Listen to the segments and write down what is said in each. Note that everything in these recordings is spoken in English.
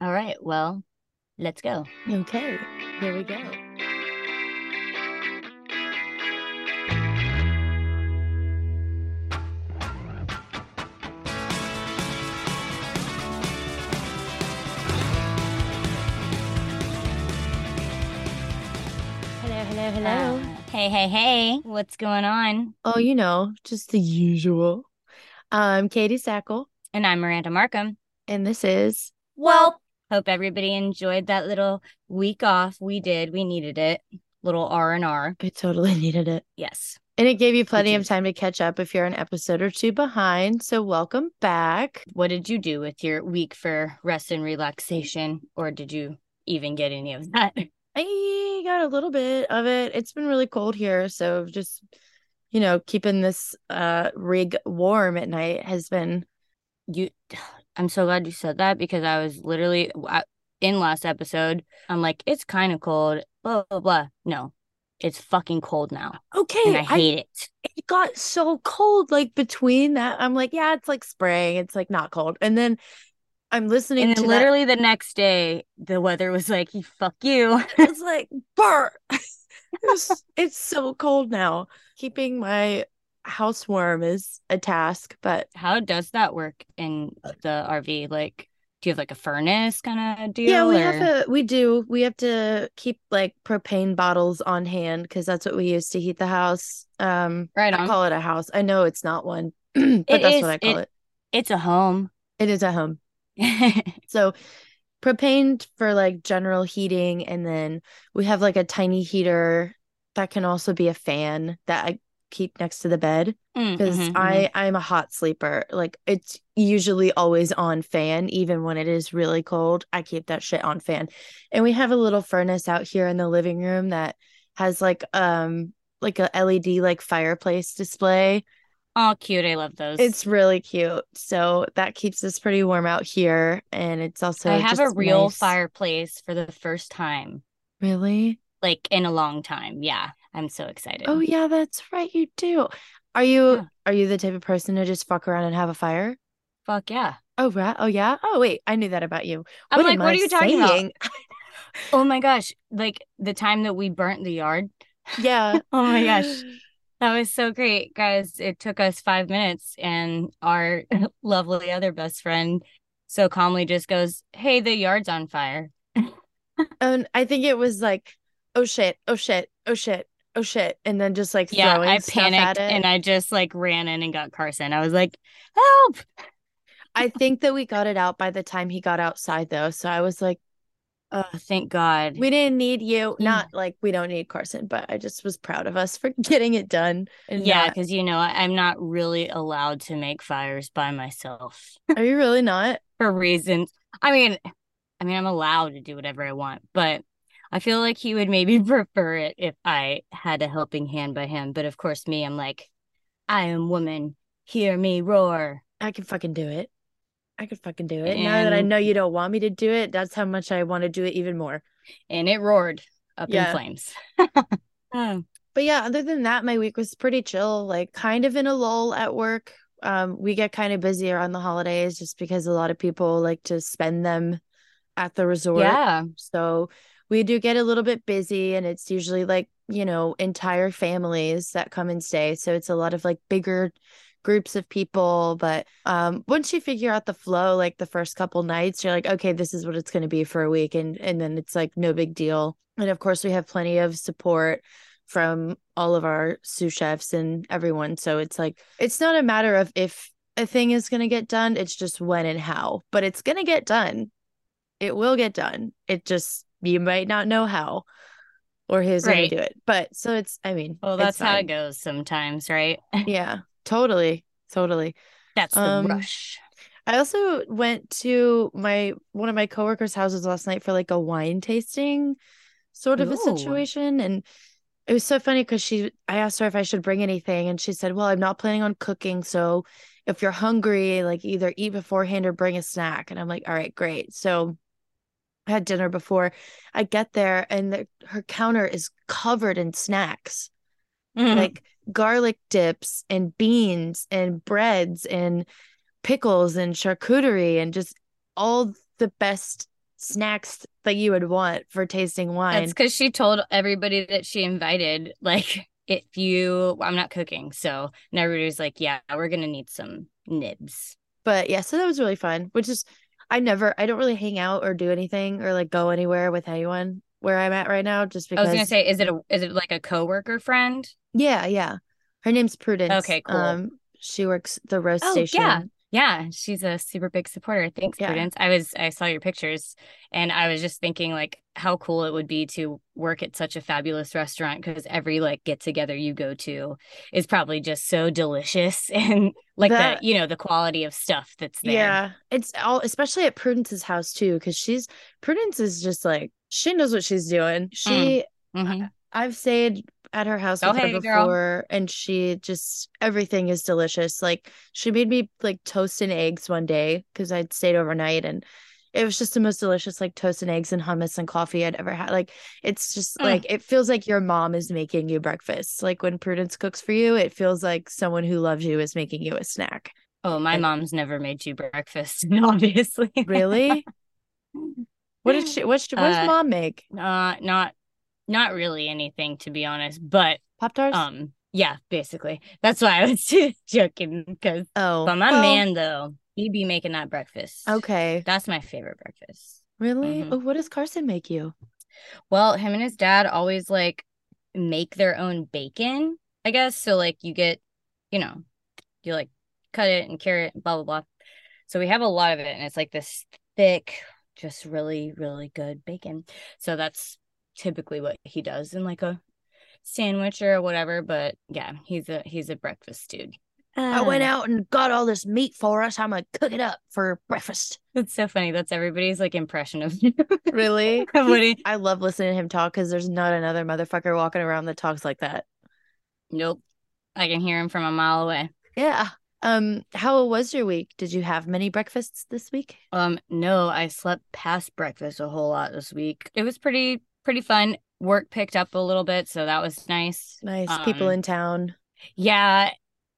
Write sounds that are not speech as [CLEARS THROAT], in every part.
All right. Well, let's go. Okay, here we go. Hello, hello, hello. Uh, hey, hey, hey. What's going on? oh, you know, just the usual. I'm Katie Sackle, And I'm Miranda Markham. and this is Well, hope everybody enjoyed that little week off. We did. We needed it. Little R and R. I totally [LAUGHS] needed it. Yes. And it gave you plenty of time to catch up if you're an episode or two behind. So, welcome back. What did you do with your week for rest and relaxation, or did you even get any of that? [LAUGHS] I got a little bit of it. It's been really cold here, so just you know, keeping this uh rig warm at night has been You, I'm so glad you said that because I was literally in last episode. I'm like, it's kind of cold. Blah blah blah. No, it's fucking cold now, okay. and I hate it. it got so cold like between that. I'm like, yeah, it's like spring. It's like not cold. And then I'm listening And to then that- literally the next day, the weather was like, "Fuck you." [LAUGHS] it's like burr. [LAUGHS] it's, it's so cold now. Keeping my house warm is a task, but How does that work in the RV? Like, do you have like a furnace kind of deal? yeah, we or- have to we do. We have to keep like propane bottles on hand because that's what we use to heat the house. Um Right I call it a house. I know it's not one, [CLEARS THROAT] but It that's is- what I call it, It's a home. It is a home. [LAUGHS] So propane for like general heating and then we have like a tiny heater that can also be a fan that I keep next to the bed Mm, because mhm, mhm. I I'm a hot sleeper. Like it's usually always on fan even when it is really cold. I keep that shit on fan. And we have a little furnace out here in the living room that has like um like a LED like fireplace display. Oh, cute. I love those. It's really cute. So that keeps us pretty warm out here and it's also I have a real nice. fireplace for the first time, Really? like in a long time. Yeah, I'm so excited. Oh yeah, that's right. You do. Are you Yeah. are you the type of person to just fuck around and have a fire? Fuck yeah. Oh right. Oh yeah. Oh wait, I knew that about you. I'm What like, what I are you talking about? [LAUGHS] Oh my gosh. Like the time that we burnt the yard. Yeah. [LAUGHS] Oh my gosh. [LAUGHS] That was so great, guys. It took us five minutes, and our lovely other best friend so calmly just goes, Hey, the yard's on fire. And I think it was like, oh shit, oh shit, oh shit, oh shit, and then just like Yeah, I stuff panicked and I just like ran in and got Carson. I was like, Help. I think that we got it out by the time he got outside though. So I was like, Oh, thank God. we didn't need you. He- Not like we don't need Carson, but I just was proud of us for [LAUGHS] getting it done. Yeah, not- because you know, I'm not really allowed to make fires by myself [LAUGHS] are you really not? for reasons. I mean, I mean, I'm allowed to do whatever I want, but I feel like he would maybe [LAUGHS] prefer it if I had a helping hand by him. But of course, me, I'm like, I am woman. Hear me roar. I can fucking do it. I could fucking do it. now that I know you don't want me to do it, that's how much I want to do it even more. And it roared up Yeah. in flames. [LAUGHS] Oh, But yeah, other than that, my week was pretty chill, like kind of in a lull at work. Um, we get kind of busy around the holidays just because a lot of people like to spend them at the resort. yeah. So we do get a little bit busy, and it's usually like, you know, entire families that come and stay. So it's a lot of like bigger groups of people. But um, once you figure out the flow, like the first couple nights, you're like, okay, this is what it's going to be for a week. And, and then it's like no big deal. And of course, we have plenty of support from all of our sous chefs and everyone. So it's like, it's not a matter of if a thing is going to get done, it's just when and how, but it's going to get done. It will get done. It just, you might not know how or who's Right. to do it. But so it's, I mean, Well, that's how it goes sometimes, right? [LAUGHS] Yeah, totally. Totally. That's the Um, rush. I also went to my one of my coworkers' houses last night for like a wine tasting sort of a situation and it was so funny because she I asked her if I should bring anything and she said, "Well, I'm not planning on cooking, so if you're hungry, like either eat beforehand or bring a snack." And I'm like, "All right, great." So had dinner before I get there and the, her counter is covered in snacks Mhm. like garlic dips and beans and breads and pickles and charcuterie and just all the best snacks that you would want for tasting wine. That's because she told everybody that she invited, like, if you, I'm not cooking. So, and everybody's like, yeah, we're going to need some nibs. But yeah, so that was really fun, which is, I never, I don't really hang out or do anything or like go anywhere with anyone where I'm at right now, just because. I was going to say, is it a, is it like a coworker friend? Yeah, yeah. Her name's Prudence. Okay, cool. Um, she works the roast oh, station. Yeah. Yeah, she's a super big supporter. Thanks, yeah. Prudence. I was I saw your pictures and I was just thinking like how cool it would be to work at such a fabulous restaurant because every like get together you go to is probably just so delicious [LAUGHS] and like the you know the quality of stuff that's there. Yeah, it's all especially at Prudence's house too because she's Prudence is just like she knows what she's doing. She mm. Mm-hmm. I've stayed at her house with her before girl. and she just everything is delicious. Like she made me like toast and eggs one day because I'd stayed overnight and it was just the most delicious like toast and eggs and hummus and coffee I'd ever had. Like it's just mm. like it feels like your mom is making you breakfast. Like when Prudence cooks for you, it feels like someone who loves you is making you a snack. Oh, my and- mom's never made you breakfast, [LAUGHS] obviously. really? [LAUGHS] What did she what, what does uh, mom make? Uh not not really anything to be honest, but Pop Tarts? Um yeah, basically. That's why I was [LAUGHS] joking because oh, but my well, man though, he be making that breakfast. Okay. That's my favorite breakfast. Really? Mm-hmm. Oh, what does Carson make you? Well, him and his dad always like make their own bacon, I guess. So like you get, you know, you like cut it and carrot, blah blah blah. So we have a lot of it, and it's like this thick, just really, really good bacon. So that's typically what he does in like a sandwich or whatever. But yeah, he's a he's a breakfast dude. Uh, I went uh. out and got all this meat for us. I'm gonna cook it up for breakfast. That's so funny. That's everybody's like impression of you. really. [LAUGHS] he... I love listening to him talk because there's not another motherfucker walking around that talks like that. Nope, I can hear him from a mile away. Yeah. Um, how was your week? Did you have many breakfasts this week? Um, no, I slept past breakfast a whole lot this week. It was pretty pretty fun. Work picked up a little bit, so that was nice. Nice um, people in town. Yeah,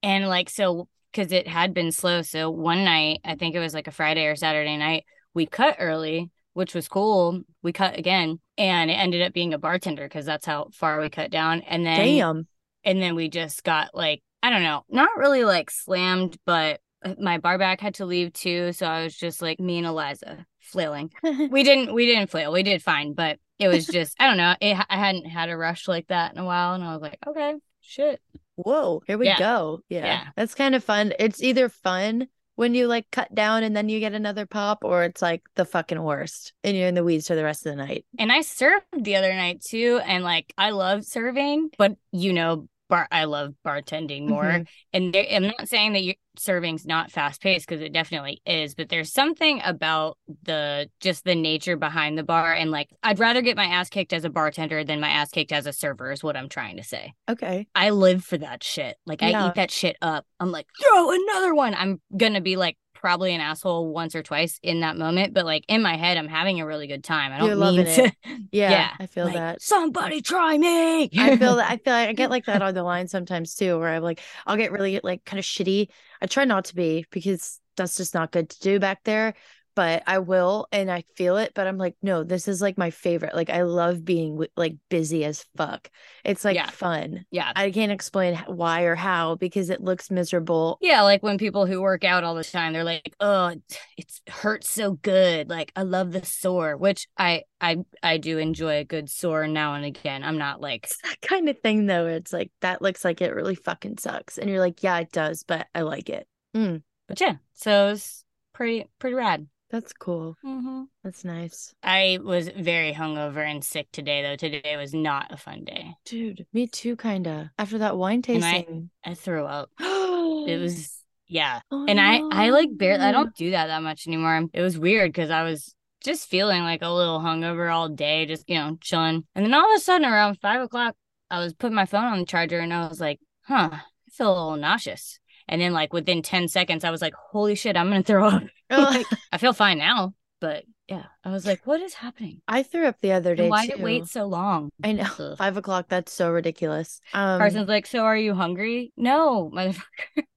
and like so because it had been slow. So one night, I think it was like a Friday or Saturday night, we cut early, which was cool. We cut again, and it ended up being a bartender because that's how far we cut down. And then damn, and then we just got like I don't know, not really like slammed, but uh, my bar back had to leave too, so I was just like me and Eliza flailing. [LAUGHS] we didn't we didn't flail. We did fine, but it was just I don't know. It, I hadn't had a rush like that in a while, and I was like, okay, shit. Whoa, here we yeah. go. Yeah. yeah, that's kind of fun. It's either fun when you like cut down and then you get another pop, or it's like the fucking worst, and you're in the weeds for the rest of the night. And I served the other night too, and like I love serving, but you know, bar I love bartending more. Mm-hmm. And there, I'm not saying that your serving's not fast paced because it definitely is, but there's something about the just the nature behind the bar and like I'd rather get my ass kicked as a bartender than my ass kicked as a server is what I'm trying to say. Okay. I live for that shit. Like yeah. I eat that shit up. I'm like, throw another one. I'm gonna be like probably an asshole once or twice in that moment, but like in my head, I'm having a really good time. I don't You're mean to. [LAUGHS] Yeah, yeah, I feel like, that. Somebody try me. I feel that. I [LAUGHS] feel like I get like that on the line sometimes too, where I'm like, I'll get really like kind of shitty. I try not to be because that's just not good to do back there but I will and I feel it. But I'm like, no, this is like my favorite. Like, I love being like busy as fuck. It's like yeah. fun. Yeah. I can't explain why or how because it looks miserable. Yeah. Like when people who work out all the time, they're like, oh, it hurts so good. Like, I love the sore, which I, I, I do enjoy a good sore now and again. I'm not like it's that kind of thing though. It's like, that looks like it really fucking sucks. And you're like, yeah, it does, but I like it. Mm. But yeah, so it's pretty, pretty rad. That's cool. Mm-hmm. That's nice. I was very hungover and sick today, though. Today was not a fun day. Dude, me too, kind of. After that wine tasting, I, I, threw up. [GASPS] it was, yeah. Oh, and I, I like barely, I don't do that that much anymore. It was weird because I was just feeling like a little hungover all day, just, you know, chilling. And then all of a sudden, around five o'clock, I was putting my phone on the charger and I was like, huh, I feel a little nauseous. And then like within 10 seconds, I was like, holy shit, I'm going to throw up. [LAUGHS] like, I feel fine now, but yeah, I was like, what is happening? I threw up the other day. And why too. did it wait so long? I know. Ugh. [LAUGHS] Five o'clock. That's so ridiculous. Um, Carson's like, so are you hungry? No, motherfucker.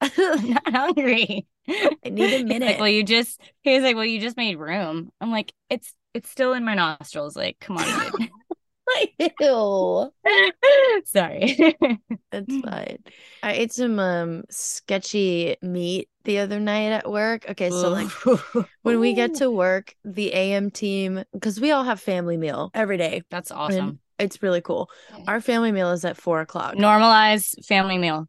[LAUGHS] I'm not hungry. I need a minute. Like, well, you just, he was like, well, you just made room. I'm like, it's it's still in my nostrils. Like, come on. Ew. [LAUGHS] Sorry. [LAUGHS] That's fine. I ate some um sketchy meat the other night at work. Okay, so like when we get to work, the AM team, because we all have family meal every day. That's and awesome. It's really cool. Our family meal is at four o'clock. Normalize family meal.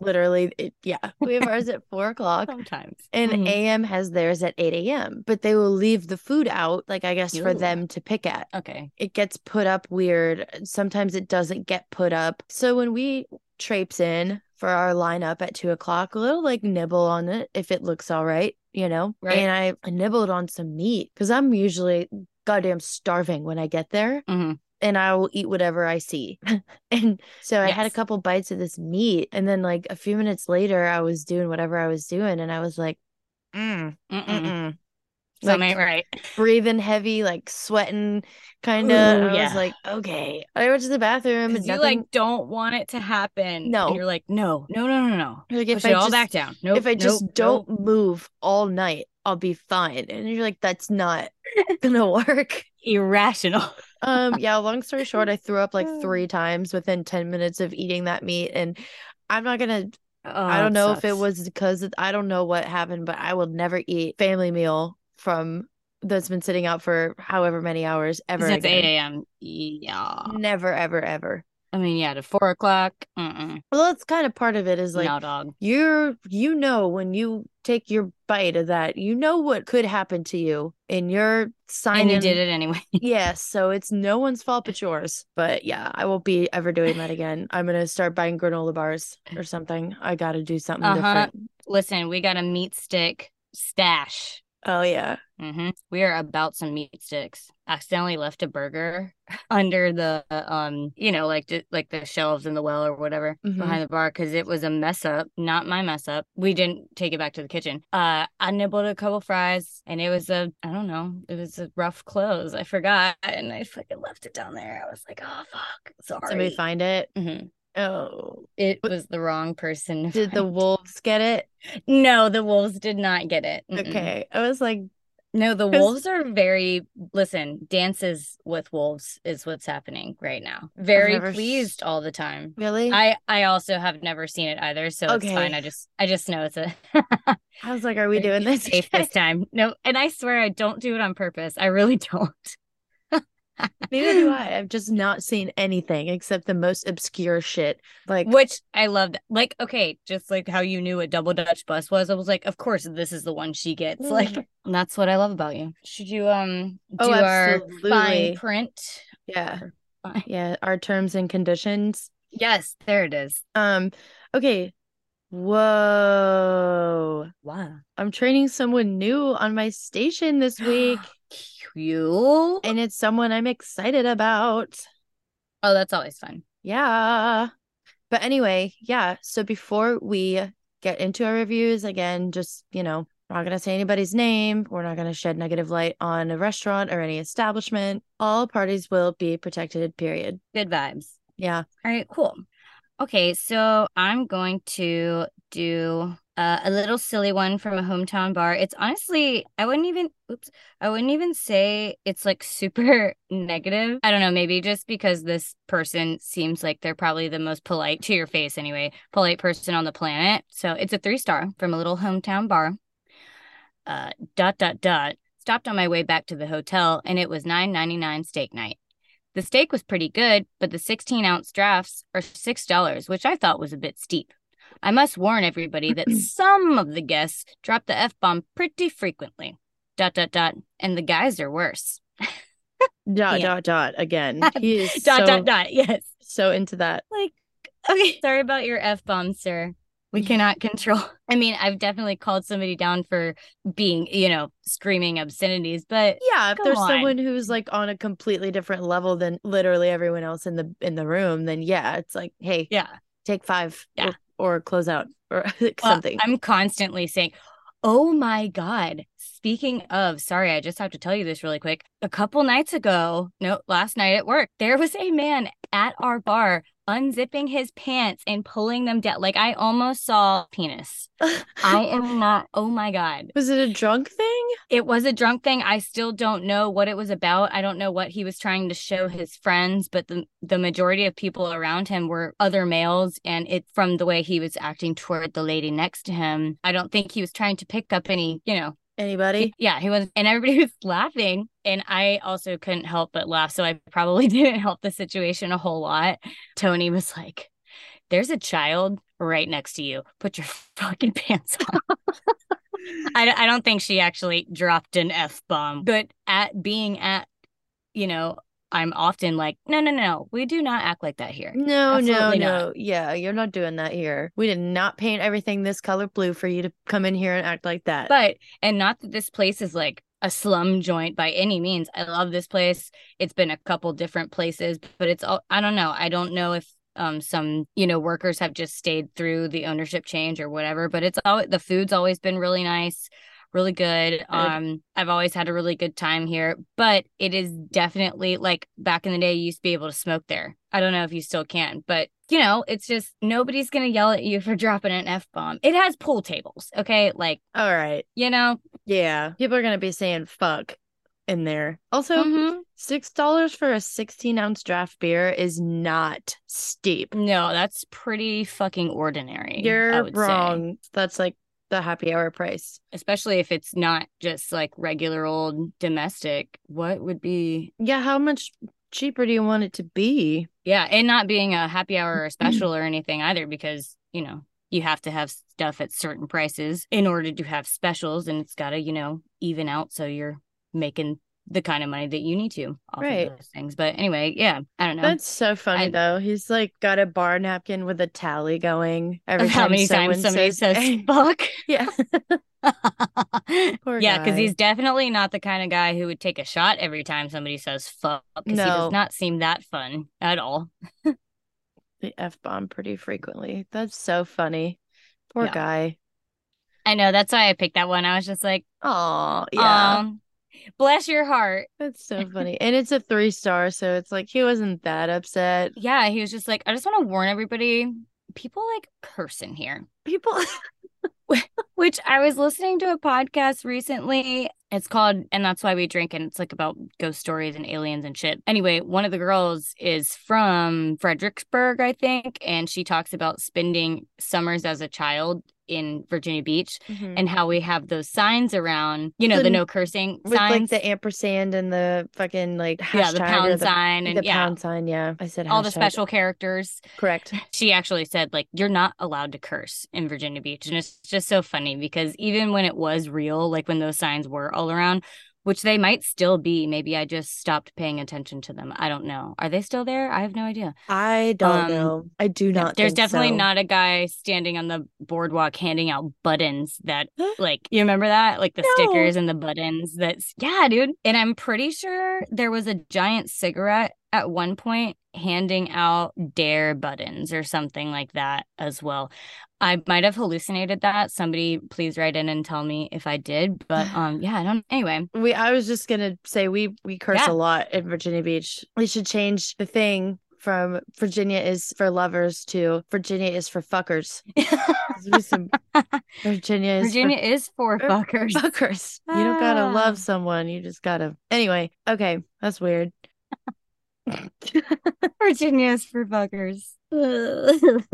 Literally, it, yeah. We have ours at four o'clock. Sometimes. And Mhm. AM has theirs at 8 a.m. But they will leave the food out, like I guess for them to pick at. Okay. It gets put up weird. Sometimes it doesn't get put up. So when we traipse in for our lineup at two o'clock, a little like nibble on it if it looks all right, you know? Right. And I, I nibbled on some meat because I'm usually goddamn starving when I get there hmm and I will eat whatever I see. [LAUGHS] and so I had a couple bites of this meat. And then, like, a few minutes later, I was doing whatever I was doing. And I was like, mm, mm-mm. Something Like, ain't right. breathing heavy, like sweating, kind of. I yeah. was like, okay. I went to the bathroom and Because you nothing. like don't want it to happen. No. And you're like, no, no, no, no, no. like, if Push I it all just, back down. Nope, if I just nope, don't move all night, I'll be fine. And you're like, that's not gonna [LAUGHS] work. irrational. Um, yeah, long story short, I threw up like three [LAUGHS] times within 10 minutes of eating that meat. And I'm not gonna Oh, I don't know if it was because I don't know what happened, but I will never eat family meal from that's been sitting out for however many hours ever since eight a.m. Yeah, Never, ever, ever. I mean, yeah, to four o'clock. Mm-mm. Well, that's kind of part of it is like no, dog. you're you know when you take your bite of that, you know what could happen to you, and you're signing. And you did it anyway. [LAUGHS] Yes, so it's no one's fault but yours. But yeah, I won't be ever doing that again. I'm gonna start buying granola bars or something. I got to do something Uh-huh. different. Listen, we got a meat stick stash. Oh yeah. Hmm We are about some meat sticks. Accidentally left a burger [LAUGHS] under the um, you know, like like the shelves in the well or whatever Mhm. behind the bar because it was a mess up. Not my mess up. We didn't take it back to the kitchen. Uh, I nibbled a couple fries and it was a I don't know, it was a rough close. I forgot and I fucking left it down there. I was like, oh fuck, sorry. Somebody find it. Mhm. Oh, It was the wrong person. did the wolves get it? No, the wolves did not get it. Mm-mm. Okay, I was like, No, the wolves are very listen, dances with wolves is what's happening right now. Very s- pleased all the time. really? I I also have never seen it either, so it's fine. I just I just know it's a I was like, are we [LAUGHS] doing this? [LAUGHS] safe this time. No, and I swear I don't do it on purpose. I really [LAUGHS] don't. Neither do I. [LAUGHS] I've just not seen anything except the most obscure shit. Like, Which I loved. Like, okay, just like how you knew what double Dutch bus was, I was like, of course this is the one she gets. Mm. Like that's what I love about you. Should you um do Oh, our fine print? yeah, Fine. yeah. Our terms and conditions. Yes, there it is. Um. Okay. Whoa. Wow. I'm training someone new on my station this [GASPS] week, Cute. and it's someone I'm excited about. Oh, that's always fun. Yeah. But anyway, yeah. So before we get into our reviews, again, just, you know, we're not going to say anybody's name. We're not going to shed negative light on a restaurant or any establishment. All parties will be protected, period. Good vibes. Yeah. All right, cool. Okay, so I'm going to do uh, a little silly one from a hometown bar. It's honestly, I wouldn't even, oops, I wouldn't even say it's like super [LAUGHS] negative. I don't know, maybe just because this person seems like they're probably the most polite to your face anyway, polite person on the planet. So it's a three star from a little hometown bar. Uh, dot dot dot. Stopped on my way back to the hotel, and it was nine ninety nine steak night. The steak was pretty good, but the 16 ounce drafts are $6, which I thought was a bit steep. I must warn everybody that [CLEARS THROAT] some of the guests drop the F bomb pretty frequently. Dot, dot, dot. And the guys are worse. [LAUGHS] Dot, Yeah. dot, dot. Again. [LAUGHS] He is dot, so, dot, dot. Yes. so into that. Like, okay. Sorry about your F bomb, sir. We mm-hmm. cannot control. I mean, I've definitely called somebody down for being, you know, screaming obscenities, but Yeah, if there's on. someone who's like on a completely different level than literally everyone else in the in the room, then yeah, it's like, hey, yeah. take five Yeah. Or, close out or [LAUGHS] Well, something. I'm constantly saying, Oh my God. Speaking of, sorry, I just have to tell you this really quick. A couple nights ago, no, last night at work, there was a man at our bar unzipping his pants and pulling them down. Like I almost saw penis. I [LAUGHS] am not. Oh my god. Was it a drunk thing? It was a drunk thing. I still don't know what it was about. I don't know what he was trying to show his friends, but the the majority of people around him were other males and it from the way he was acting toward the lady next to him, I don't think he was trying to pick up any, you know, Anybody? yeah, he was, and everybody [LAUGHS] was laughing. And I also couldn't help but laugh. So I probably [LAUGHS] didn't help the situation a whole lot. Tony was like, There's a child right next to you. Put your [LAUGHS] fucking pants on. I, I don't think she actually dropped an F bomb, but at being at, you know, I'm often like, no, no, no, no. we do not act like that here. No, Absolutely no, not. no. Yeah, you're not doing that here. We did not paint everything this color blue for you to come in here and act like that. But and not that this place is like a slum joint by any means. I love this place. It's been a couple different places, but it's all I don't know. I don't know if um some you know workers have just stayed through the ownership change or whatever, but it's all the food's always been really nice. Really good. Um, I've always had a really good time here, but it is definitely like back in the day, you used to be able to smoke there. I don't know if you still can, but you know, it's just nobody's gonna yell at you for [LAUGHS] dropping an F bomb. It has pool tables, okay? Like, All right. you know, Yeah. People are gonna be saying fuck in there. Also, mhm. six dollars for a 16 ounce draft beer is not steep. No, that's pretty fucking ordinary. You're would say. wrong. That's like the happy hour price. Especially if it's not just like regular old domestic. What would be Yeah, how much cheaper do you want it to be? yeah, and not being a happy hour or [CLEARS THROAT] special or anything either, because you know, you have to have stuff at certain prices in order to have specials and it's gotta, you know, even out so you're making the kind of money that you need to off Right. of those things. But anyway, yeah, I don't know. That's so funny I- though. He's like got a bar napkin with a tally going every How time many someone times somebody says, says, [LAUGHS] fuck? yeah. [LAUGHS] Poor yeah, because he's definitely not the kind of guy who would take a shot every time somebody says fuck. Because he No. does not seem that fun at all. the f bomb pretty frequently. That's so funny. Poor Yeah. guy. I know that's why I picked that one. I was just like, Oh yeah, um, bless your heart. that's so [LAUGHS] funny. And it's a three star, so it's like he wasn't that upset. Yeah, he was just like, I just want to warn everybody. People like curse in here. People, [LAUGHS] [LAUGHS] Which I was listening to a podcast recently. It's called And That's Why We Drink, and it's like about ghost stories and aliens and shit. Anyway, one of the girls is from Fredericksburg, I think, and she talks about spending summers as a child in Virginia Beach mm-hmm. and how we have those signs around, you know, The- the no cursing with like the ampersand and the fucking like yeah, the pound the, sign and the yeah, pound sign. Yeah, I said all the special characters. Correct. she actually said like you're not allowed to curse in Virginia Beach and it's just so funny because even when it was real like when those signs were all around which they might still be maybe I just stopped paying attention to them I don't know are they still there I have no idea I don't Um, know. I do not. there's definitely so. not a guy standing on the boardwalk handing out buttons that [GASPS] like you remember that like the No. stickers and the buttons that's yeah dude and I'm pretty sure there was a giant cigarette at one point handing out dare buttons or something like that as well I might have hallucinated that somebody please write in and tell me if I did but [SIGHS] um yeah I don't anyway We I was just gonna say we we curse Yeah. a lot in Virginia Beach. We should change the thing from Virginia is for lovers to Virginia is for fuckers. [LAUGHS] Some [LAUGHS] Virginia is Virginia is for for fuckers fuckers. You don't gotta love [SIGHS] someone. You just gotta. Anyway, okay, that's weird. [LAUGHS] Virginia is for fuckers [LAUGHS]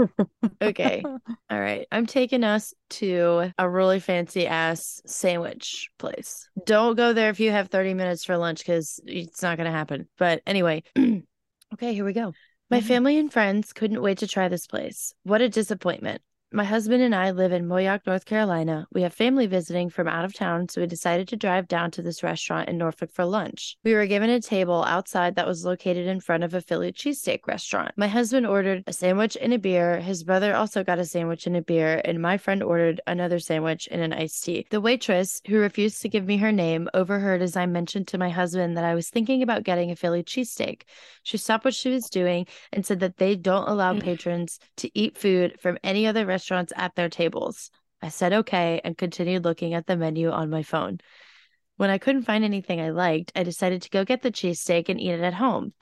Okay. [LAUGHS] All right. I'm taking us to a really fancy ass sandwich place. Don't go there if you have 30 minutes for lunch because it's not going to happen. But anyway, [CLEARS THROAT] okay, here we go. My Mhm. family and friends couldn't wait to try this place. What a disappointment. My husband and I live in Moyock, North Carolina. We have family visiting from out of town, so we decided to drive down to this restaurant in Norfolk for lunch. We were given a table outside that was located in front of a Philly cheesesteak restaurant. My husband ordered a sandwich and a beer. His brother also got a sandwich and a beer, and my friend ordered another sandwich and an iced tea. The waitress, who refused to give me her name, overheard as I mentioned to my husband that I was thinking about getting a Philly cheesesteak. She stopped what she was doing and said that they don't allow Mm. patrons to eat food from any other restaurants at their tables. I said okay and continued looking at the menu on my phone. When I couldn't find anything I liked, I decided to go get the cheesesteak and eat it at home.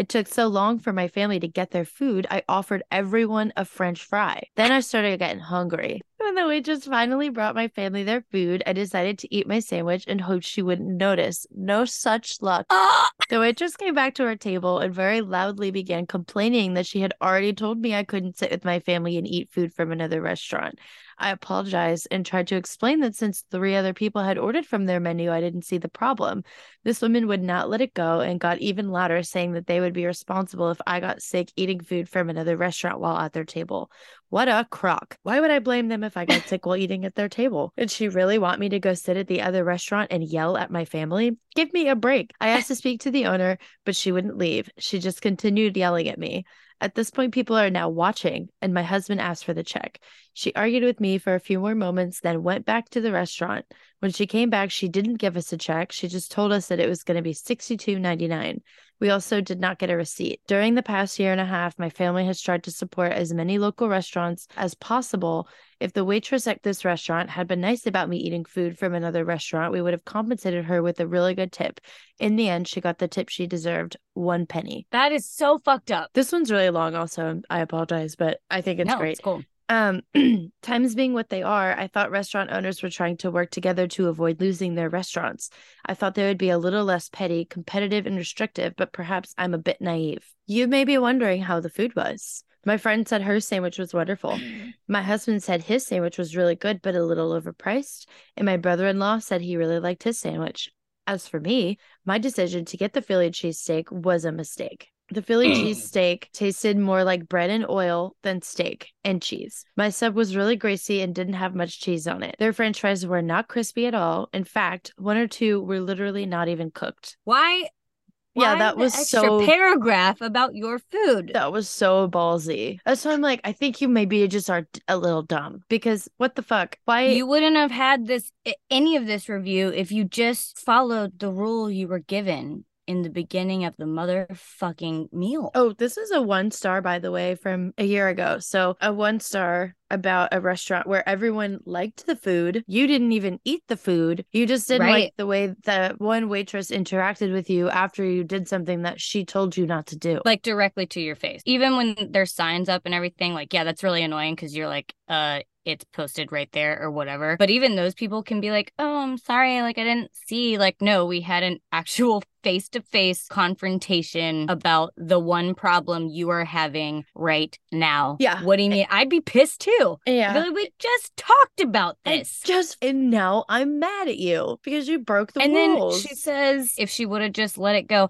It took so long for my family to get their food, I offered everyone a french fry. Then I started getting hungry. When the waitress finally brought my family their food, I decided to eat my sandwich and hoped she wouldn't notice. No such luck. Ah! The waitress came back to our table and very loudly began complaining that she had already told me I couldn't sit with my family and eat food from another restaurant. I apologized and tried to explain that since three other people had ordered from their menu, I didn't see the problem. This woman would not let it go and got even louder, saying that they would be responsible if I got sick eating food from another restaurant while at their table. What a crock. Why would I blame them if I got sick while eating at their table? Did she really want me to go sit at the other restaurant and yell at my family? Give me a break. I asked to speak to the owner, but she wouldn't leave. She just continued yelling at me. At this point, people are now watching, and my husband asked for the check. She argued with me for a few more moments, then went back to the restaurant. When she came back, she didn't give us a check. She just told us that it was going to be $62.99. We also did not get a receipt. During the past year and a half, my family has tried to support as many local restaurants as possible. If the waitress at this restaurant had been nice about me eating food from another restaurant, we would have compensated her with a really good tip. In the end, she got the tip she deserved one penny. That is so fucked up. This one's really long, also. I apologize, but I think it's no, great. it's cool. Um, [CLEARS THROAT] times being what they are, I thought restaurant owners were trying to work together to avoid losing their restaurants. I thought they would be a little less petty, competitive, and restrictive, but perhaps I'm a bit naive. You may be wondering how the food was. My friend said her sandwich was wonderful. [CLEARS THROAT] My husband said his sandwich was really good, but a little overpriced. And my brother in law said he really liked his sandwich. As for me, my decision to get the Philly cheesesteak was a mistake. The Philly mm. cheesesteak tasted more like bread and oil than steak and cheese. My sub was really greasy and didn't have much cheese on it. Their french fries were not crispy at all. In fact, one or two were literally not even cooked. Why? Yeah, why that the was extra so paragraph about your food. that was so ballsy. Uh, so I'm like, I think you maybe just are a little dumb because what the fuck? Why? You wouldn't have had this any of this review if you just followed the rule you were given in the beginning of the motherfucking meal. Oh, this is a one star, by the way, from a year ago. So, a one star about a restaurant where everyone liked the food. You didn't even eat the food. You just didn't Right. like the way the one waitress interacted with you after you did something that she told you not to do. like directly to your face. Even when there's signs up and everything, like, yeah, that's really annoying because you're like, uh, it's posted right there or whatever. But even those people can be like, oh, I'm sorry, like I didn't see. Like, no, we had an [LAUGHS] actual face to face confrontation about the one problem you are having right now. Yeah. What do you eh mean? I'd be pissed too. yeah. Really, we just talked about And this. just and now I'm mad at you because you broke the rules. and rules. then she says if she would have just let it go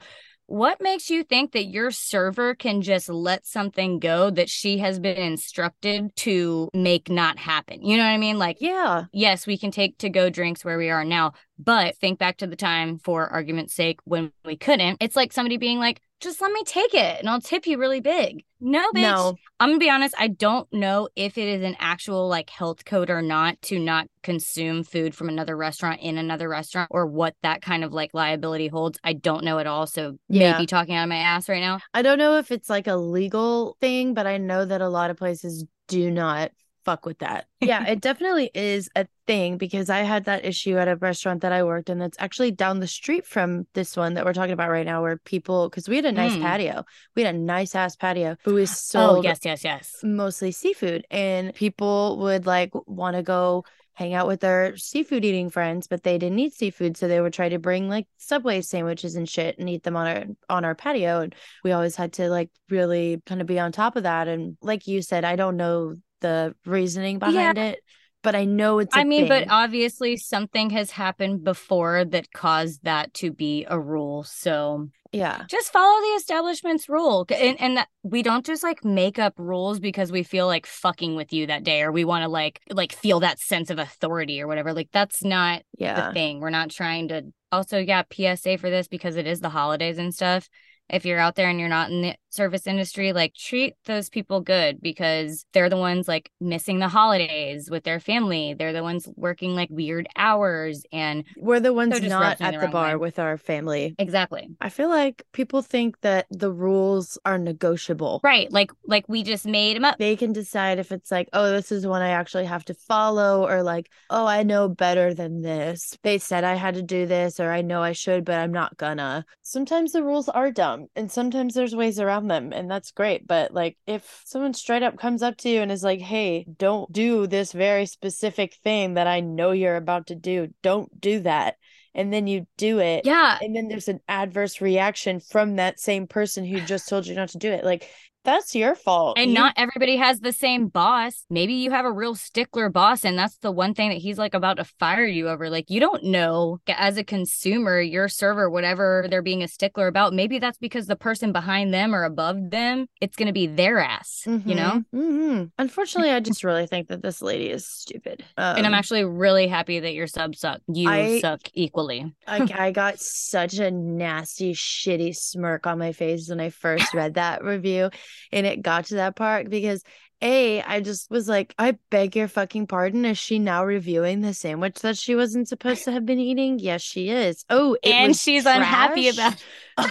what makes you think that your server can just let something go that she has been instructed to make not happen you know what i mean like yeah. yes we can take to go drinks where we are now but think back to the time for argument's sake when we couldn't it's like somebody being like just let me take it and i'll tip you really big no bitch No. I'm gonna be honest, I don't know if it is an actual like health code or not to not consume food from another restaurant in another restaurant or what that kind of like liability holds. I don't know at all. So Yeah. maybe talking out of my ass right now. I don't know if it's like a legal thing, but I know that a lot of places do not fuck with that. [LAUGHS] Yeah, it definitely is a thing because I had that issue at a restaurant that I worked in that's actually down the street from this one that we're talking about right now, where people, because we had a nice Mm. patio, we had a nice ass patio, but we Oh sold yes, yes, yes. mostly seafood, and people would like want to go hang out with their seafood eating friends, but they didn't eat seafood, so they would try to bring like Subway sandwiches and shit and eat them on our on our patio, and we always had to like really kind of be on top of that. And like you said, I don't know the reasoning behind it, but I know it's. I mean, but obviously something has happened before that caused that to be a rule. So yeah, just follow the establishment's rule and, and that we don't just like make up rules because we feel like fucking with you that day or we want to like like feel that sense of authority or whatever like that's not yeah, the thing we're not trying to also yeah psa for this because it is the holidays and stuff if you're out there and you're not in the service industry like treat those people good because they're the ones like missing the holidays with their family they're the ones working like weird hours and we're the ones not at the the bar way. with our family. exactly I feel like people think that the rules are negotiable. right like like we just made them up they can decide if it's like, oh, this is one I actually have to follow, or like, oh, I know better than this. They said I had to do this, or I know I should, but I'm not gonna. Sometimes the rules are dumb. And sometimes there's ways around them, and that's great. But like, if someone straight up comes up to you and is like, hey, don't do this very specific thing that I know you're about to do, don't do that. And then you do it. Yeah. And then there's an adverse reaction from that same person who just told you not to do it. Like, that's your fault. And You- not everybody has the same boss. Maybe you have a real stickler boss, and that's the one thing that he's like about to fire you over. Like, you don't know as a consumer, your server, whatever they're being a stickler about, maybe that's because the person behind them or above them, it's going to be their ass, you know? hmm Unfortunately, I just really think that this lady is stupid. and I'm Um, actually really happy that your sub suck. You I- suck equally. [LAUGHS] I, I got such a nasty, shitty smirk on my face when I first read that review and it got to that part because A, I just was like, I beg your fucking pardon. Is she now reviewing the sandwich that she wasn't supposed to have been eating? Yes, she is. Oh, and she's unhappy about [LAUGHS]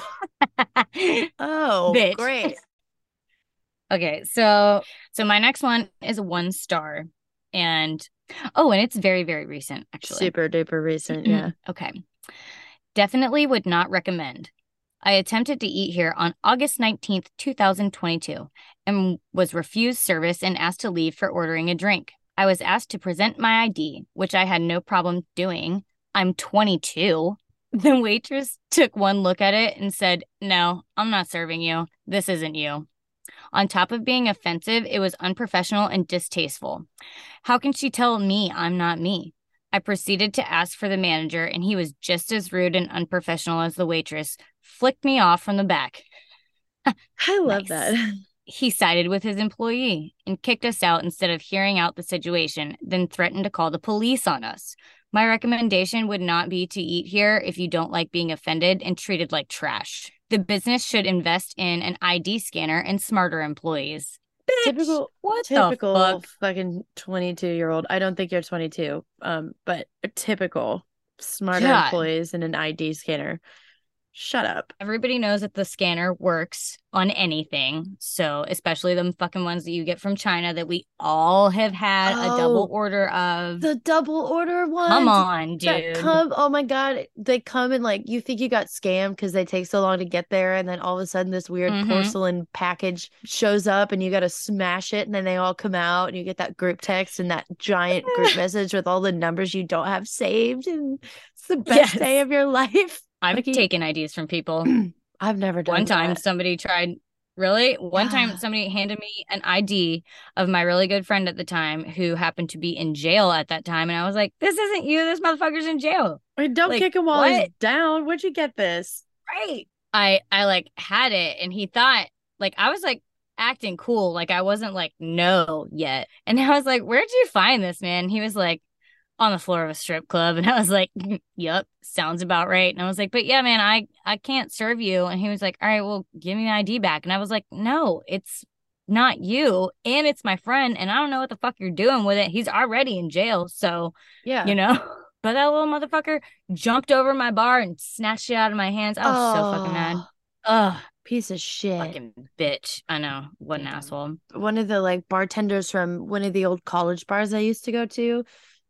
Oh, Bitch. great. Okay, so so my next one is a one star, and oh, and it's very very recent actually. Super duper recent. Yeah. okay, definitely would not recommend. I attempted to eat here on August 19th, 2022, and was refused service and asked to leave for ordering a drink. I was asked to present my ID, which I had no problem doing. I'm 22. [LAUGHS] The waitress took one look at it and said, No, I'm not serving you. This isn't you. On top of being offensive, it was unprofessional and distasteful. How can she tell me I'm not me? I proceeded to ask for the manager, and he was just as rude and unprofessional as the waitress, flicked me off from the back. [LAUGHS] I love Nice. that. [LAUGHS] He sided with his employee and kicked us out instead of hearing out the situation, then threatened to call the police on us. My recommendation would not be to eat here if you don't like being offended and treated like trash. The business should invest in an ID scanner and smarter employees. Bitch, Typical- what typical the fuck? fucking 22 year old. I don't think you're 22. Um, but a typical smarter God. employees and an ID scanner. Shut up. Everybody knows that the scanner works on anything. So, especially them fucking ones that you get from China that we all have had a double Oh, order of. The double order one. Come on, dude. come oh my god they come and like you think you got scammed because they take so long to get there and then all of a sudden this weird Mhm. porcelain package shows up and you got to smash it and then they all come out and you get that group text and that giant group [LAUGHS] message with all the numbers you don't have saved and it's the best day of your [LAUGHS] life I've taken IDs from people. [CLEARS THROAT] i've never done One time that. somebody tried really? One Yeah. time somebody handed me an id of my really good friend at the time who happened to be in jail at that time and i was like this isn't you. This motherfucker's in jail. Wait, don't like, kick him while he's down. Where'd you get this? Right. I i like had it and he thought like i was like acting cool. Like i wasn't like no yet. And i was like where'd you find this man? He was like on the floor of a strip club and i was like mm, yep sounds about right. And i was like but yeah man i i can't serve you. And he was like all right well give me the id back. And i was like no it's not you and it's my friend and i don't know what the fuck you're doing with it. He's already in jail so yeah. you know? [LAUGHS] But that little motherfucker jumped over my bar and snatched it out of my hands. I was so fucking mad. Oh, ugh piece of shit. Fucking bitch. I know. What an asshole. One of the like bartenders from one of the old college bars I used to go to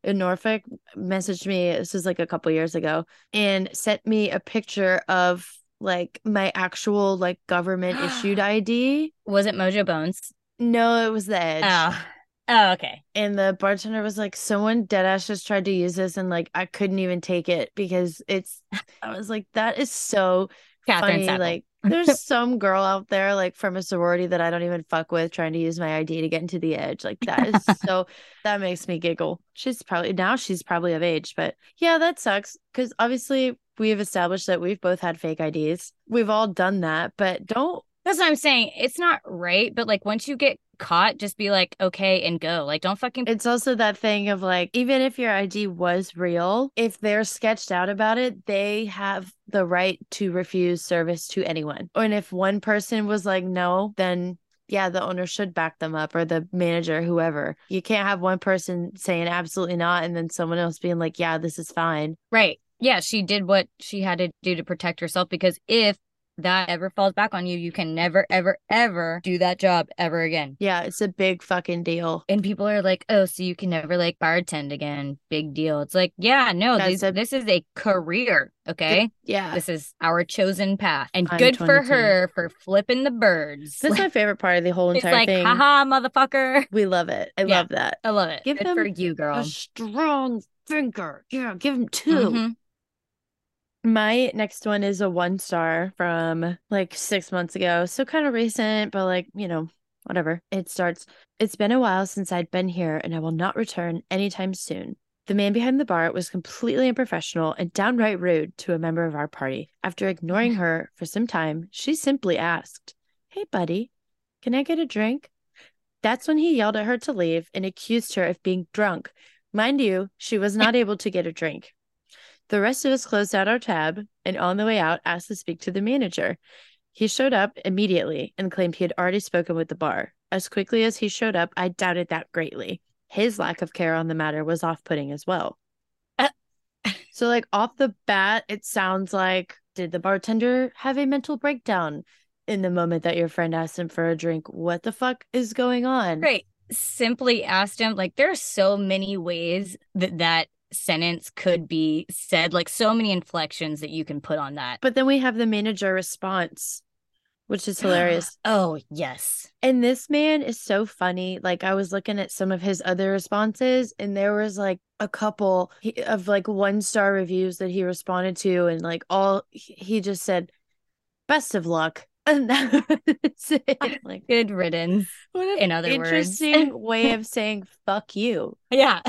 in Norfolk messaged me. This was like a couple years ago and sent me a picture of like my actual like government issued [GASPS] ID. was it mojo bones No, it was the Edge. oh oh okay And the bartender was like, someone deadass just tried to use this and like I couldn't even take it because it's I was like, that is so catherine funny. Like there's [LAUGHS] some girl out there like from a sorority that I don't even fuck with trying to use my ID to get into the edge. Like that is [LAUGHS] so that makes me giggle. She's probably now she's probably of age, but yeah, that sucks because obviously we have established that we've both had fake IDs. We've all done that, but don't That's what I'm saying. It's not right, but like once you get caught, just be like, okay, and go. Like, don't fucking. It's also that thing of like, even if your ID was real, if they're sketched out about it, they have the right to refuse service to anyone. And if one person was like, no, then yeah, the owner should back them up or the manager, whoever. You can't have one person saying absolutely not and then someone else being like, yeah, this is fine. Right. Yeah, she did what she had to do to protect herself because if that ever falls back on you, you can never, ever, ever do that job ever again. Yeah, it's a big fucking deal. And people are like, oh, so you can never like bartend again. Big deal. It's like, yeah, no, these, a- this is a career. Okay. Yeah. This is our chosen path. And I'm good for her for flipping the birds. This is my favorite part of the whole entire it's like, thing. haha, motherfucker. We love it. I Yeah. love that. I love it. Give good them for you, girl. A strong finger. Yeah, give him 2 Mhm. My next one is a one star from like six months ago. So kind of recent, but like, you know, whatever. It starts It's been a while since I'd been here, and I will not return anytime soon. The man behind the bar was completely unprofessional and downright rude to a member of our party. After ignoring [LAUGHS] her for some time, she simply asked, Hey, buddy, can I get a drink? That's when he yelled at her to leave and accused her of being drunk. Mind you, she was not [LAUGHS] able to get a drink. The rest of us closed out our tab and on the way out asked to speak to the manager. He showed up immediately and claimed he had already spoken with the bar. As quickly as he showed up, I doubted that greatly. His lack of care on the matter was off putting as well. [LAUGHS] So, like, off the bat, it sounds like did the bartender have a mental breakdown in the moment that your friend asked him for a drink? What the fuck is going on? Right. Simply asked him, like, there are so many ways that that sentence could be said, like, so many inflections that you can put on that. But then we have the manager response, which is [GASPS] hilarious. oh, yes. And this man is so funny. Like I was looking at some of his other responses, and there was like a couple of like one star reviews that he responded to, and like all he just said, "Best of luck." [LAUGHS] And that's it. [LAUGHS] Like Good riddance. what In other words. interesting way [LAUGHS] of saying "fuck you." Yeah.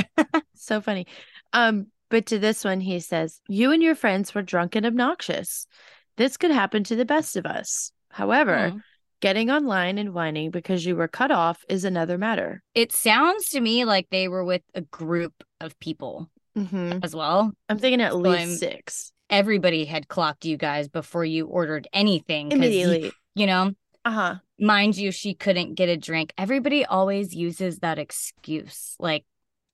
So funny. Um, but to this one, he says, You and your friends were drunk and obnoxious. This could happen to the best of us. However, Hmm. getting online and whining because you were cut off is another matter. It sounds to me like they were with a group of people hmm as well. I'm thinking at So least I'm- six Everybody had clocked you guys before you ordered anything. 'cause you- immediately. you know, Uh huh. mind you, she couldn't get a drink. Everybody always uses that excuse. Like,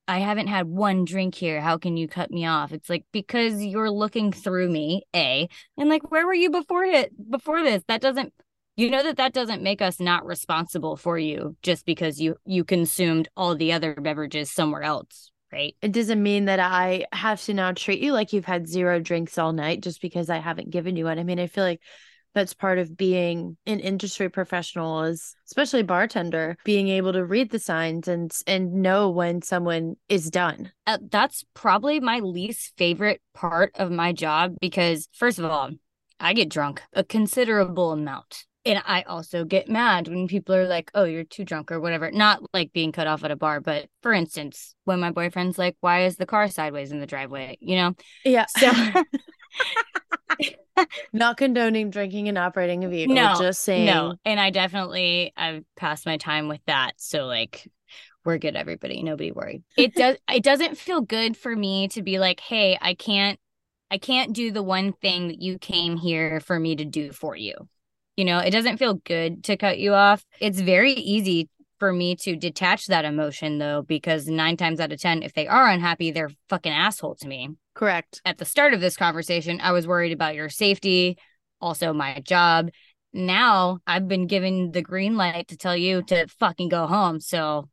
I haven't had one drink here. How can you cut me off? It's like because you're looking through me, A, and like where were you before it before this? That doesn't you know that that doesn't make us not responsible for you just because you you consumed all the other beverages somewhere else, right? It doesn't mean that I have to now treat you like you've had zero drinks all night just because I haven't given you one. I mean, I feel like that's part of being an industry professional is especially bartender being able to read the signs and and know when someone is done. Uh, that's probably my least favorite part of my job because first of all i get drunk a considerable amount. And i also get mad when people are like oh you're too drunk or whatever. Not like being cut off at a bar but for instance when my boyfriend's like why is the car sideways in the driveway? You know? Yeah. So [LAUGHS] not condoning drinking and operating a vehicle No, just saying. No and i definitely i've passed my time with that. So like we're good everybody. Nobody worried. it does it doesn't feel good for me to be like hey i can't i can't do the one thing that you came here for me to do for you. You know it doesn't feel good to cut you off. It's very easy for me to detach that emotion though because nine times out of ten if they are unhappy they're fucking asshole to me correct at the start of this conversation, I was worried about your safety, also my job. Now I've been given the green light to tell you to fucking go home. So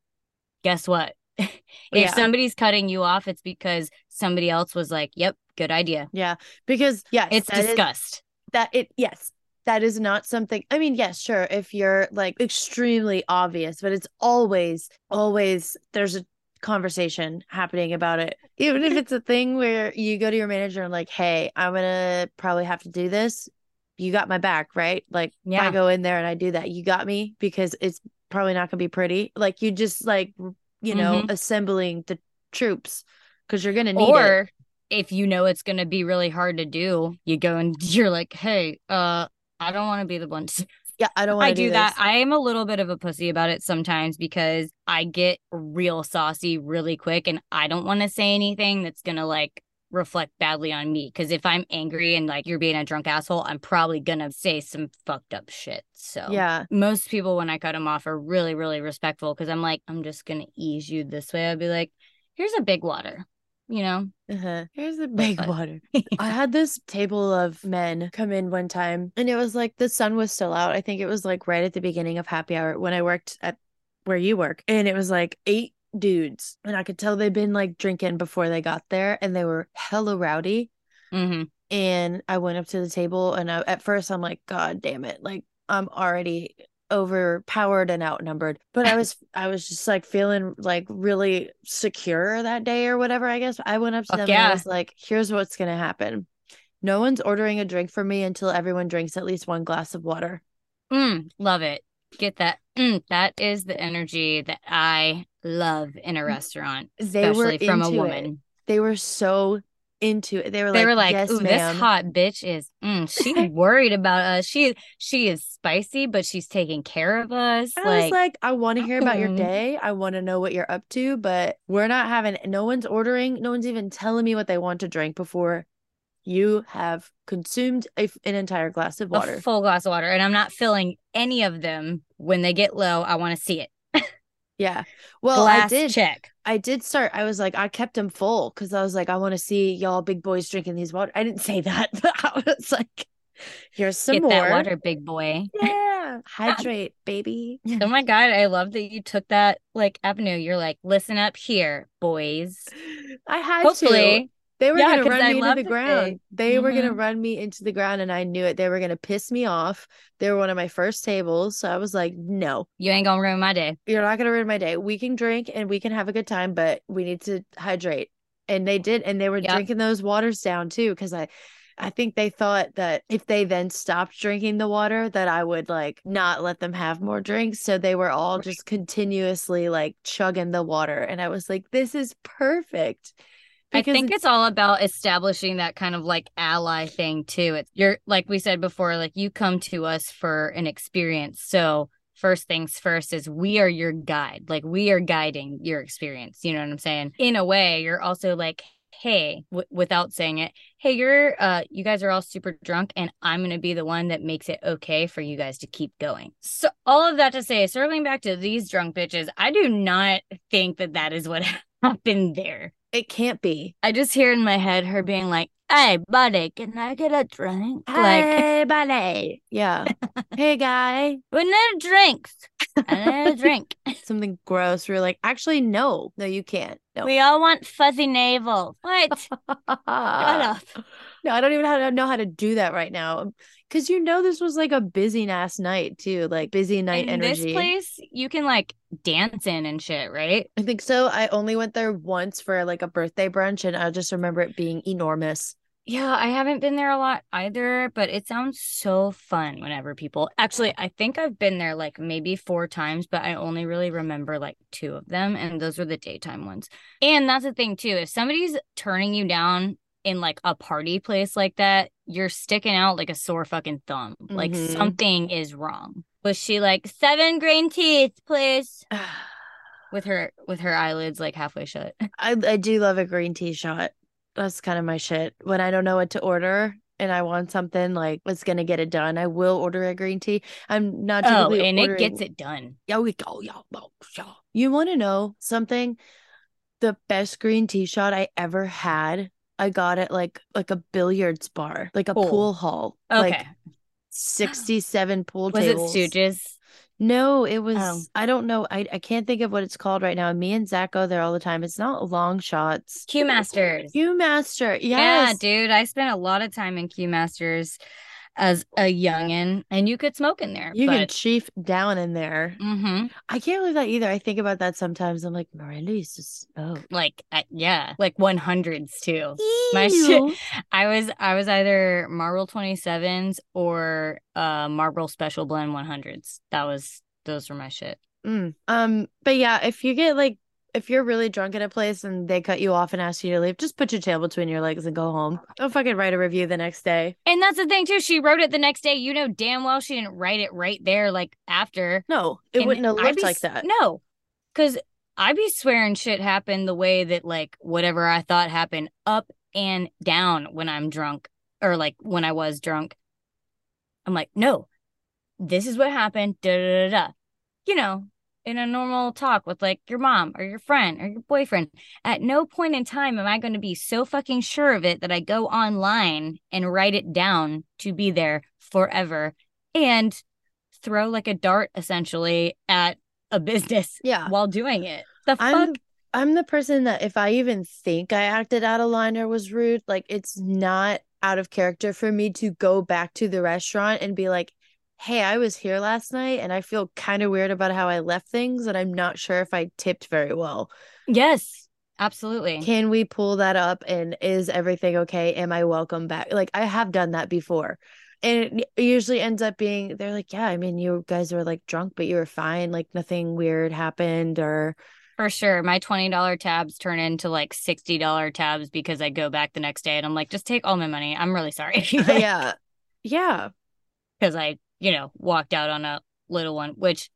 guess what? [LAUGHS] if Yeah. somebody's cutting you off, it's because somebody else was like, yep, good idea. yeah because yeah, It's that is- disgust. that it yes that is not something i mean yes sure if you're like extremely obvious but it's always always there's a conversation happening about it. Even if it's a thing where you go to your manager and like hey i'm gonna probably have to do this you got my back right? Like if i go in there and i do that you got me because it's probably not gonna be pretty. Like you just like you know assembling the troops because you're gonna need it. Or if you know it's going to be really hard to do, you go and [LAUGHS] you're like, hey, uh, I don't want to be the one to yeah i don't want I to do, do, that. I am a little bit of a pussy about it sometimes because I get real saucy really quick and I don't want to say anything that's going to like reflect badly on me. Cause if I'm angry and like you're being a drunk asshole, I'm probably going to say some fucked up shit. So, yeah most people, when I cut them off, are really, really respectful because I'm like, I'm just going to ease you this way. I'd be like, here's a big water. You know. Uh-huh. Here's the big water. [LAUGHS] I had this table of men come in one time, and it was like the sun was still out. I think it was like right at the beginning of happy hour when I worked at where you work, and it was like eight dudes, and I could tell they'd been like drinking before they got there, and they were hella rowdy. Mm-hmm. And I went up to the table, and I, at first I'm like, God damn it! Like I'm already overpowered and outnumbered but i was i was just like feeling like really secure that day or whatever i guess i went up to them yeah. and i was like here's what's gonna happen no one's ordering a drink for me until everyone drinks at least one glass of water Mm, love it. Get that. Mm, that is the energy that I love in a restaurant, they were especially from a into it. woman. they were so into it they were They like were like, yes "Ooh, this hot bitch is. Mm, she's [LAUGHS] worried about us. She she is spicy, but she's taking care of us. I was Like, like, I want to hear about your mm. day. I want to know what you're up to, but we're not having, no one's ordering, no one's even telling me what they want to drink before you have consumed a, an entire glass of water. a full glass of water, and I'm not filling any of them. When they get low, I want to see it. Yeah. Well, I did, check. I did start, I was like, I kept them full because I was like, I want to see y'all big boys drinking these water. I didn't say that, [LAUGHS] but I was like, here's some Get more. that water, big boy. Yeah. [LAUGHS] Hydrate, baby. Oh my god, I love that you took that like avenue. You're like, listen up here, boys. I had to. Hopefully, They were Yeah, gonna run I me into the ground. They were gonna Mhm. run me into the ground, and I knew it. They were gonna piss me off. They were one of my first tables, so I was like, "No, you ain't gonna ruin my day. you're not gonna ruin my day. We can drink and we can have a good time, but we need to hydrate." And they did, and they were Yep. drinking those waters down too, because I, I think they thought that if they then stopped drinking the water, that I would like not let them have more drinks. So they were all just continuously like chugging the water, and I was like, "This is perfect." I Because think it's all about establishing that kind of like ally thing too. It's you're like we said before, like you come to us for an experience. So first things first is we are your guide. Like we are guiding your experience. You know what I'm saying? In a way, you're also like, hey, w- without saying it, hey, you're uh you guys are all super drunk and I'm going to be the one that makes it okay for you guys to keep going. So all of that to say, circling back to these drunk bitches, I do not think that that is what [LAUGHS] happened there. It can't be. I just hear in my head her being like, "Hey, buddy, can I get a drink?" Like, Hey, [LAUGHS] buddy. Yeah. hey, guy. we need drinks. I need a drink. [LAUGHS] Something gross. We're like, actually, no, no, you can't. No. We all want fuzzy navel. What? [LAUGHS] Shut up. No, I don't even know how to do that right now. Cause you know this was like a busy ass night too, like busy night In energy. this place, you can like dance in and shit, right? I think so. I only went there once for like a birthday brunch, and I just remember it being enormous. Yeah, I haven't been there a lot either, but it sounds so fun whenever people actually, I think I've been there like maybe four times, but I only really remember like two of them, and those were the daytime ones. And that's the thing too, if somebody's turning you down in like a party place like that, you're sticking out like a sore fucking thumb. Like Mhm. something is wrong. Was she like seven green teeth, please? [SIGHS] With her with her eyelids like halfway shut. [LAUGHS] I I do love a green tea shot. That's kind of my shit. When I don't know what to order and I want something like what's gonna get it done, I will order a green tea. I'm not Oh, and it gets it done. Yeah, we go. Yeah. You want to know something? The best green tea shot I ever had, I got at like like a billiards bar, like a Cool. pool hall. Okay. Like 67 [GASPS] pool Was tables. it Stooges? No, it oh. was Oh. I don't know. I I can't think of what it's called right now. Me and Zach go there all the time. It's not long shots. Q Masters. You master. Yeah, dude. I spent a lot of time in Q Masters as a youngin, and you could smoke in there. You can but chief down in there. hmm I can't believe that either. I think about that sometimes. I'm like, Miranda used to smoke. like uh, yeah, like one hundreds too. My shit- I was I was either Marlboro twenty sevens or uh Marlboro Special Blend one hundreds. That was those were my shit. Mm. Um, but yeah, if you get like if you're really drunk at a place and they cut you off and ask you to leave, just put your tail between your legs and go home. Don't fucking write a review the next day. And that's the thing too. She wrote it the next day. You know damn well she didn't write it right there, like after. No, it And wouldn't have looked be like that. No, because I'd be swearing shit happened the way that like whatever I thought happened up and down when I'm drunk or like when I was drunk. I'm like, no, this is what happened. Da da da da. You know, in a normal talk with like your mom or your friend or your boyfriend. At no point in time am I going to be so fucking sure of it that I go online and write it down to be there forever and throw like a dart essentially at a business Yeah. while doing it. The I'm fuck? I'm the person that if I even think I acted out of line or was rude, like it's not out of character for me to go back to the restaurant and be like, "Hey, I was here last night and I feel kind of weird about how I left things and I'm not sure if I tipped very well. Yes, absolutely. Can we pull that up and is everything okay? Am I welcome back?" Like I have done that before. And it usually ends up being they're like, "Yeah, I mean, you guys were like drunk, but you were fine. Like nothing weird happened or For sure. My $20 tabs turn into like $60 tabs because I go back the next day and I'm like, just take all my money. I'm really sorry. [LAUGHS] Uh, yeah. Yeah. Because I, you know, walked out on a little one, which,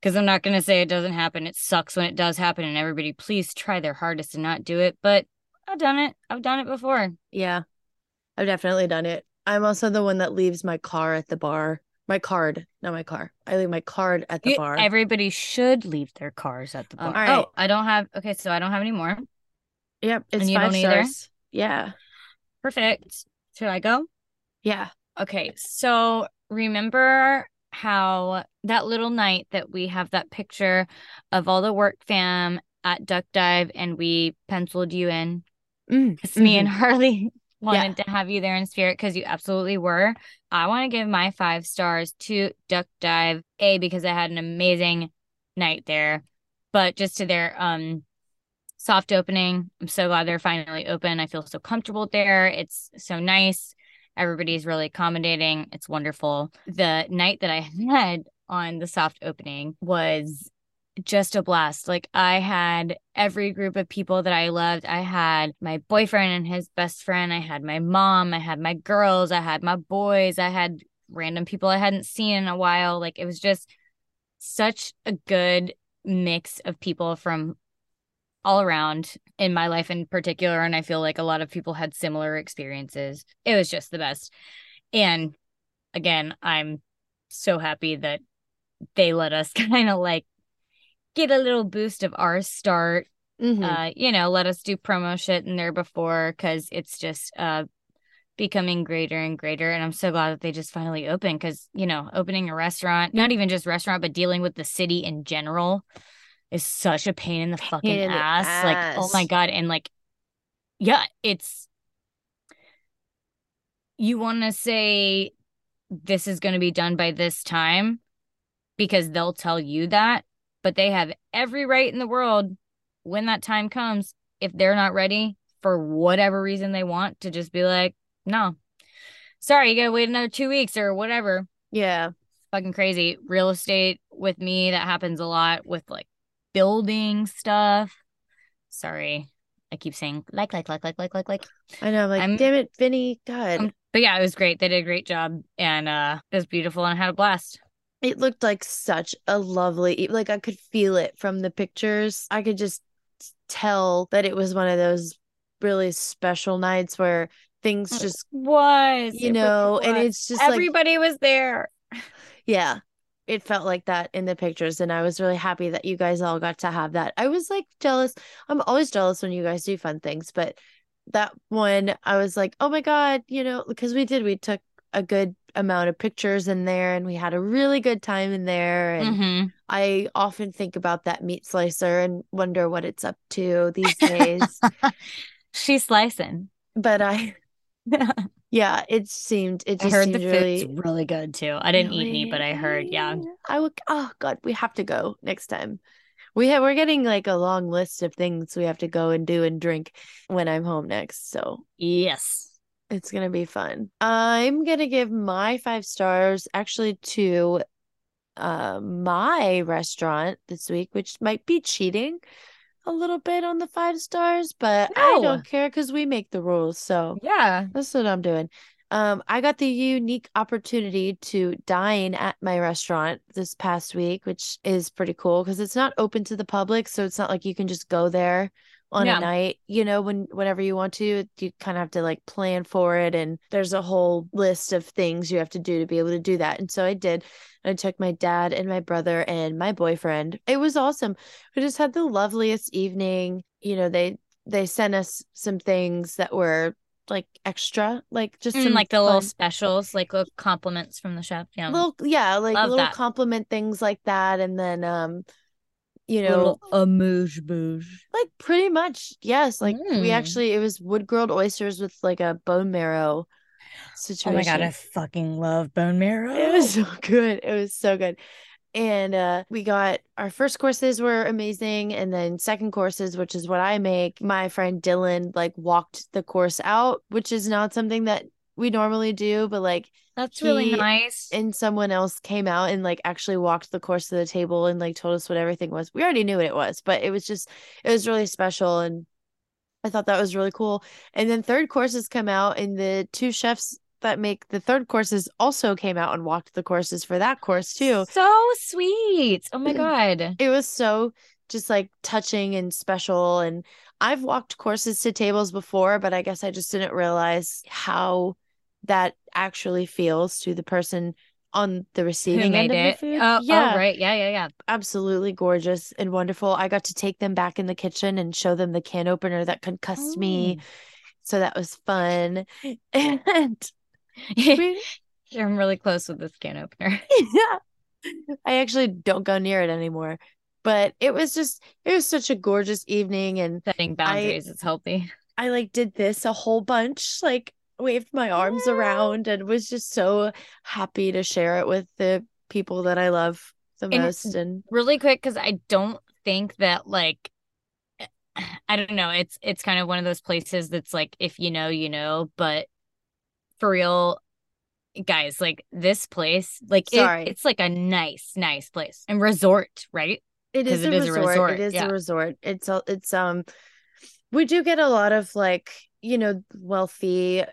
because I'm not going to say it doesn't happen. It sucks when it does happen. And everybody, please try their hardest to not do it. But I've done it. I've done it before. Yeah, I've definitely done it. I'm also the one that leaves my car at the bar. My card, not my car. I leave my card at the You- bar. Everybody should leave their cars at the bar. Um, all right. Oh, I don't have, okay, so I don't have any more. yep, it's And you five don't either? stars. Yeah, Perfect. Should I go? yeah, Okay, so remember how that little night that we have that picture of all the work fam at Duck Dive and we penciled you in? Mm, Because me mhm. and Harley [LAUGHS] wanted to have you there in spirit because you absolutely were. I want to give my five stars to Duck Dive, A, because I had an amazing night there, but just to their um soft opening. I'm so glad they're finally open. I feel so comfortable there. It's so nice. Everybody's really accommodating. It's wonderful. The night that I [LAUGHS] had on the soft opening was just a blast. Like I had every group of people that I loved. I had my boyfriend and his best friend. I had my mom. I had my girls. I had my boys. I had random people I hadn't seen in a while. Like it was just such a good mix of people from all around in my life in particular. And I feel like a lot of people had similar experiences. It was just the best. And again, I'm so happy that they let us [LAUGHS] kind of like get a little boost of our start. Mhm. Uh, you know, let us do promo shit in there before because it's just uh becoming greater and greater. And I'm so glad that they just finally opened because, you know, opening a restaurant, not even just restaurant, but dealing with the city in general is such a pain in the fucking in the ass. Like, oh my. God. And like, yeah, it's you want to say this is going to be done by this time because they'll tell you that, but they have every right in the world when that time comes, if they're not ready for whatever reason they want, to just be like, no, sorry, you gotta wait another two weeks or whatever. yeah, Fucking crazy. Real estate with me, that happens a lot with like building stuff. Sorry. I keep saying like, like, like, like, like, like, like. I know. Like, I'm- damn it, Vinny. God, Um, but yeah, it was great. They did a great job and uh it was beautiful and I had a blast. it looked like such a lovely. Like I could feel it from the pictures. I could just tell that it was one of those really special nights where things just, Was you know, and it's just like everybody was there. Yeah, it felt like that in the pictures, and I was really happy that you guys all got to have that. I was like jealous. I'm always jealous when you guys do fun things, but that one, I was like, oh my God, you know, because we did, we took a good amount of pictures in there and we had a really good time in there. And hmm I often think about that meat slicer and wonder what it's up to these [LAUGHS] days. She's slicing. but I, [LAUGHS] yeah, it seemed, it I just heard the seemed food's really. really good too. I didn't eat any, but I heard, yeah. I would. Oh God, we have to go next time. We have. We're getting like a long list of things we have to go and do and drink when I'm home next. So Yes. it's gonna be fun. I'm gonna give my five stars actually to uh my restaurant this week, which might be cheating a little bit on the five stars, but I don't care because we make the rules. So Yeah. that's what I'm doing. Um, I got the unique opportunity to dine at my restaurant this past week, which is pretty cool because it's not open to the public. So it's not like you can just go there on Yeah. a night, you know, when whenever you want to. You kind of have to like plan for it and there's a whole list of things you have to do to be able to do that. And so I did. I took my dad and my brother and my boyfriend. It was awesome. We just had the loveliest evening. You know, they they sent us some things that were like extra, like just And some like the little specials, like little compliments from the chef. Yeah. little yeah, like Love little that. compliment things like that. And then um, you know, a amuse bouche. like pretty much yes like we Mm. actually it was wood grilled oysters with like a bone marrow situation. Oh my god, I fucking love bone marrow. it was [LAUGHS] so good it was so good and uh we got our first courses were amazing and then second courses which is what i make my friend dylan like walked the course out which is not something that we normally do but like That's really nice. and someone else came out and like actually walked the course to the table and like told us what everything was. We already knew what it was, but it was just it was really special and I thought that was really cool. And then third courses come out and the two chefs that make the third courses also came out and walked the courses for that course too. So sweet. Oh my [CLEARS THROAT] god. It was so just like touching and special and I've walked courses to tables before, but I guess I just didn't realize how that actually feels to the person on the receiving end of it? the food. Oh, oh yeah, oh, right. Yeah, yeah, yeah. absolutely gorgeous and wonderful. I got to take them back in the kitchen and show them the can opener that concussed me. Oh. So that was fun. [LAUGHS] And [LAUGHS] we, I'm really close with this can opener. [LAUGHS] yeah, I actually don't go near it anymore. But it was just, it was such a gorgeous evening. And Setting boundaries is healthy. I like did this a whole bunch, like waved my arms Yeah. around and was just so happy to share it with the people that I love the And- most. And Really quick, because I don't think that like [CLEARS THROAT] I don't know. It's it's kind of one of those places that's like if you know, you know, but for real, guys, like this place, like it- it's like a nice, nice place and resort, right? it is, it a, is a resort. resort, It is yeah. a resort. It's it's um we do get a lot of like, you know, wealthy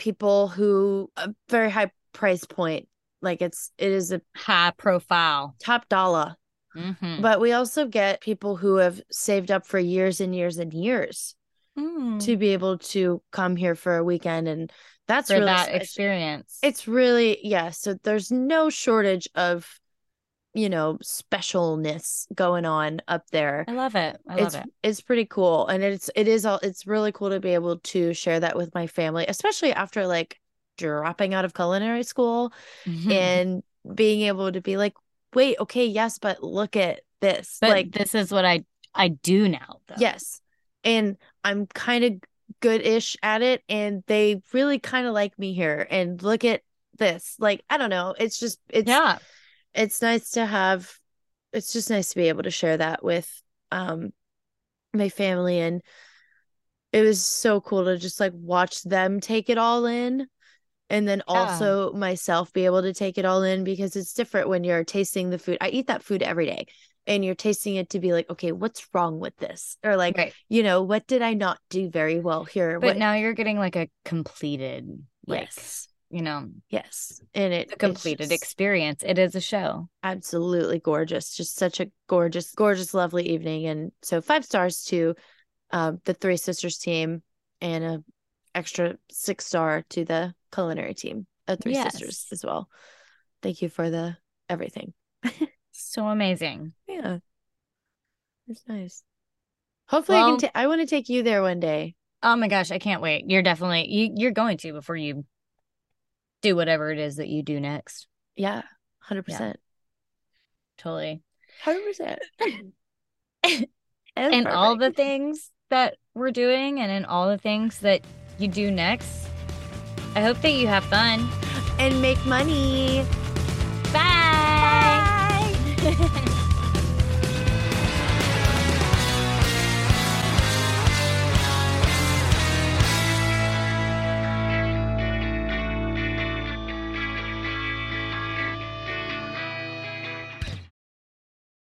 people who a very high price point. Like it's it is a High profile. top dollar. Mm-hmm. But we also get people who have saved up for years and years and years Mm. to be able to come here for a weekend and that's for really that special. experience. it's really yeah so there's no shortage of you know specialness going on up there I love it. I it's love it. it's pretty cool and it's it is all it's really cool to be able to share that with my family especially after like dropping out of culinary school Mhm. and being able to be like wait okay yes but look at this but like this is what I I do now. Though. Yes. And I'm kind of good-ish at it and they really kind of like me here and look at this. Like I don't know, it's just it's Yeah. It's nice to have it's just nice to be able to share that with um my family and it was so cool to just like watch them take it all in and then Yeah. also myself be able to take it all in because it's different when you're tasting the food. I eat that food every day and you're tasting it to be like, okay, what's wrong with this? Or like, Right. you know, what did I not do very well here? But what now you're getting like a completed, like yes. You know, Yes. And it a completed just experience. It is a show. absolutely gorgeous. Just such a gorgeous, gorgeous, lovely evening. And so five stars to um, the Three Sisters team and a extra six star to the culinary team of Three Sisters as well. Thank you for the everything. So amazing. Yeah. It's nice. Hopefully I can ta- I want to take you there one day. Oh my gosh, I can't wait. You're definitely you you're going to before you do whatever it is that you do next. Yeah. 100%. Totally. 100%. [LAUGHS] and all the [LAUGHS] things that we're doing and in all the things that you do next. I hope that you have fun. and make money. Bye. Bye. [LAUGHS]